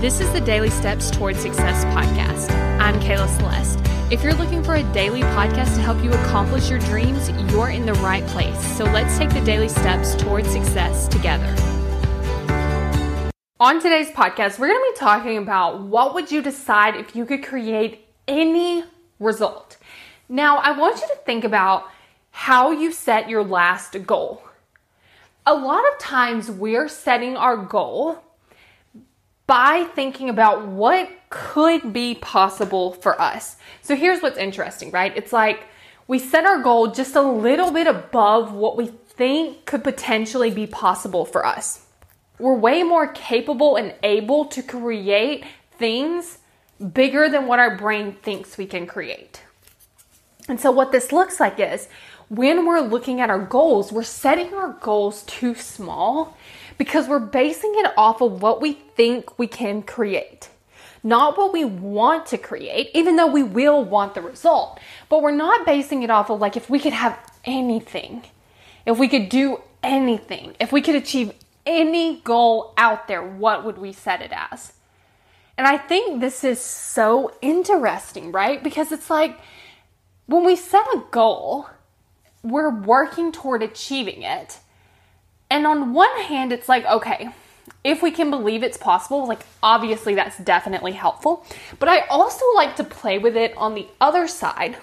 This is the Daily Steps Towards Success podcast. I'm Kayla Celeste. If you're looking for a daily podcast to help you accomplish your dreams, you're in the right place. So let's take the daily steps towards success together. On today's podcast, we're going to be talking about what would you decide if you could create any result. Now, I want you to think about how you set your last goal. A lot of times we're setting our goal by thinking about what could be possible for us. So here's what's interesting, right? It's like we set our goal just a little bit above what we think could potentially be possible for us. We're way more capable and able to create things bigger than what our brain thinks we can create. And so, what this looks like is when we're looking at our goals, we're setting our goals too small because we're basing it off of what we think we can create, not what we want to create, even though we will want the result. But we're not basing it off of like if we could have anything, if we could do anything, if we could achieve any goal out there, what would we set it as? And I think this is so interesting, right? Because it's like when we set a goal, we're working toward achieving it. And on one hand, it's like, okay, if we can believe it's possible, like obviously that's definitely helpful. But I also like to play with it on the other side.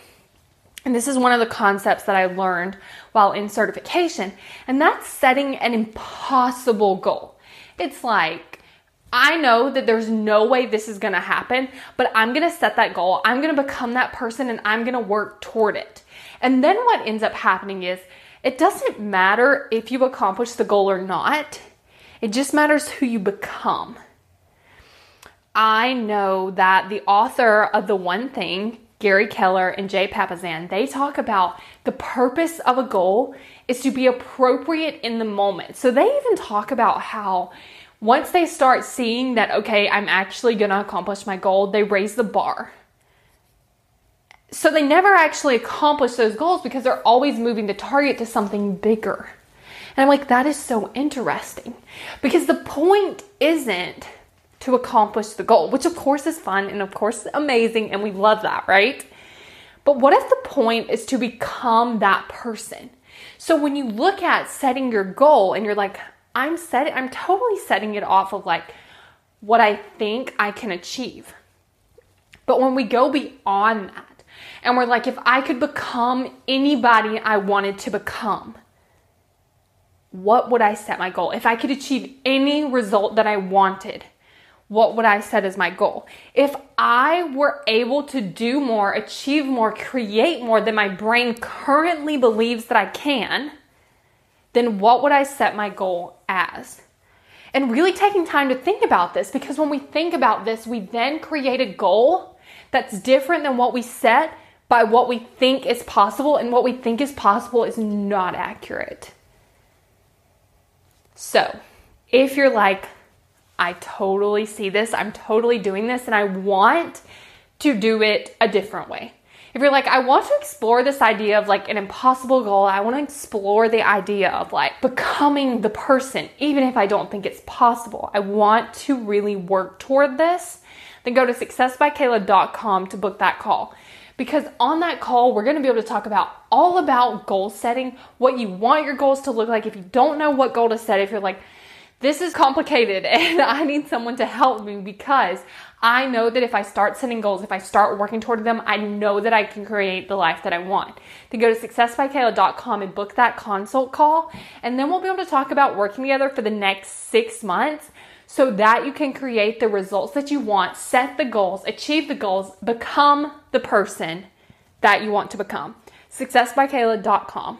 And this is one of the concepts that I learned while in certification, and that's setting an impossible goal. It's like, I know that there's no way this is gonna happen, but I'm gonna set that goal. I'm gonna become that person and I'm gonna work toward it. And then what ends up happening is it doesn't matter if you accomplish the goal or not, it just matters who you become. I know that the author of The One Thing, Gary Keller and Jay Papasan, they talk about the purpose of a goal is to be appropriate in the moment. So they even talk about how once they start seeing that, okay, I'm actually gonna accomplish my goal, they raise the bar so they never actually accomplish those goals because they're always moving the target to something bigger. And I'm like, that is so interesting because the point isn't to accomplish the goal, which of course is fun and of course amazing, and we love that, right? But what if the point is to become that person? So when you look at setting your goal and you're like, I'm setting, I'm totally setting it off of like what I think I can achieve. But when we go beyond that, and we're like, if I could become anybody I wanted to become, what would I set my goal? If I could achieve any result that I wanted, what would I set as my goal? If I were able to do more, achieve more, create more than my brain currently believes that I can, then what would I set my goal as? And really taking time to think about this because when we think about this, we then create a goal that's different than what we set by what we think is possible, and what we think is possible is not accurate. So, if you're like, I totally see this, I'm totally doing this, and I want to do it a different way. If you're like, I want to explore this idea of like an impossible goal, I want to explore the idea of like becoming the person, even if I don't think it's possible. I want to really work toward this. Then go to successbykayla.com to book that call because on that call, we're to be able to talk about all about goal setting, what you want your goals to look like. If you don't know what goal to set, if you're like, this is complicated and I need someone to help me because I know that if I start setting goals, if I start working toward them, I know that I can create the life that I want. Then go to successbykayla.com and book that consult call. And then we'll be able to talk about working together for the next six months so that you can create the results that you want, set the goals, achieve the goals, become the person that you want to become. SuccessByKayla.com.